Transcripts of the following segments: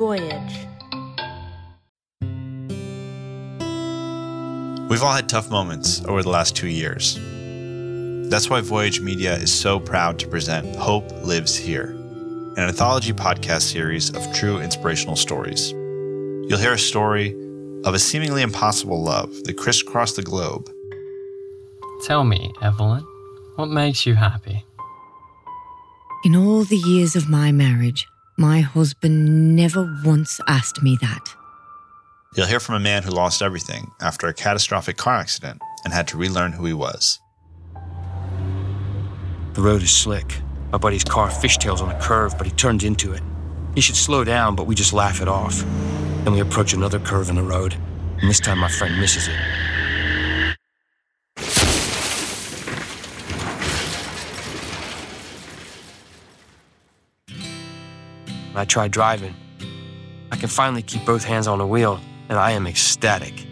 Voyage. We've all had tough moments over the last two years. That's why Voyage Media is so proud to present Hope Lives Here, an anthology podcast series of true inspirational stories. You'll hear a story of a seemingly impossible love that crisscrossed the globe. Tell me, Evelyn, what makes you happy? In all the years of my marriage, my husband never once asked me that. You'll hear from a man who lost everything after a catastrophic car accident and had to relearn who he was. The road is slick. My buddy's car fishtails on a curve, but he turns into it. He should slow down, but we just laugh it off. Then we approach another curve in the road, and this time my friend misses it. When I try driving, I can finally keep both hands on the wheel, and I am ecstatic.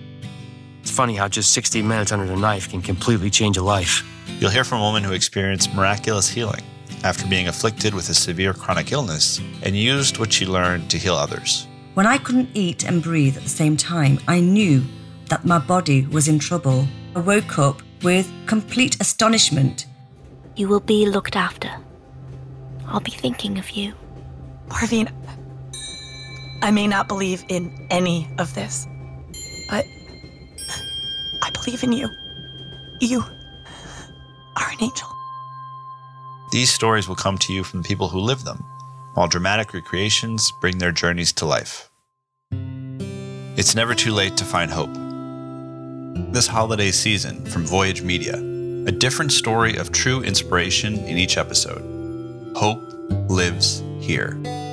It's funny how just 60 minutes under the knife can completely change a life. You'll hear from a woman who experienced miraculous healing after being afflicted with a severe chronic illness and used what she learned to heal others. When I couldn't eat and breathe at the same time, I knew that my body was in trouble. I woke up with complete astonishment. You will be looked after. I'll be thinking of you. Parveen, I may not believe in any of this, but I believe in you. You are an angel. These stories will come to you from the people who live them, while dramatic recreations bring their journeys to life. It's never too late to find hope. This holiday season from Voyage Media, a different story of true inspiration in each episode. Hope lives here.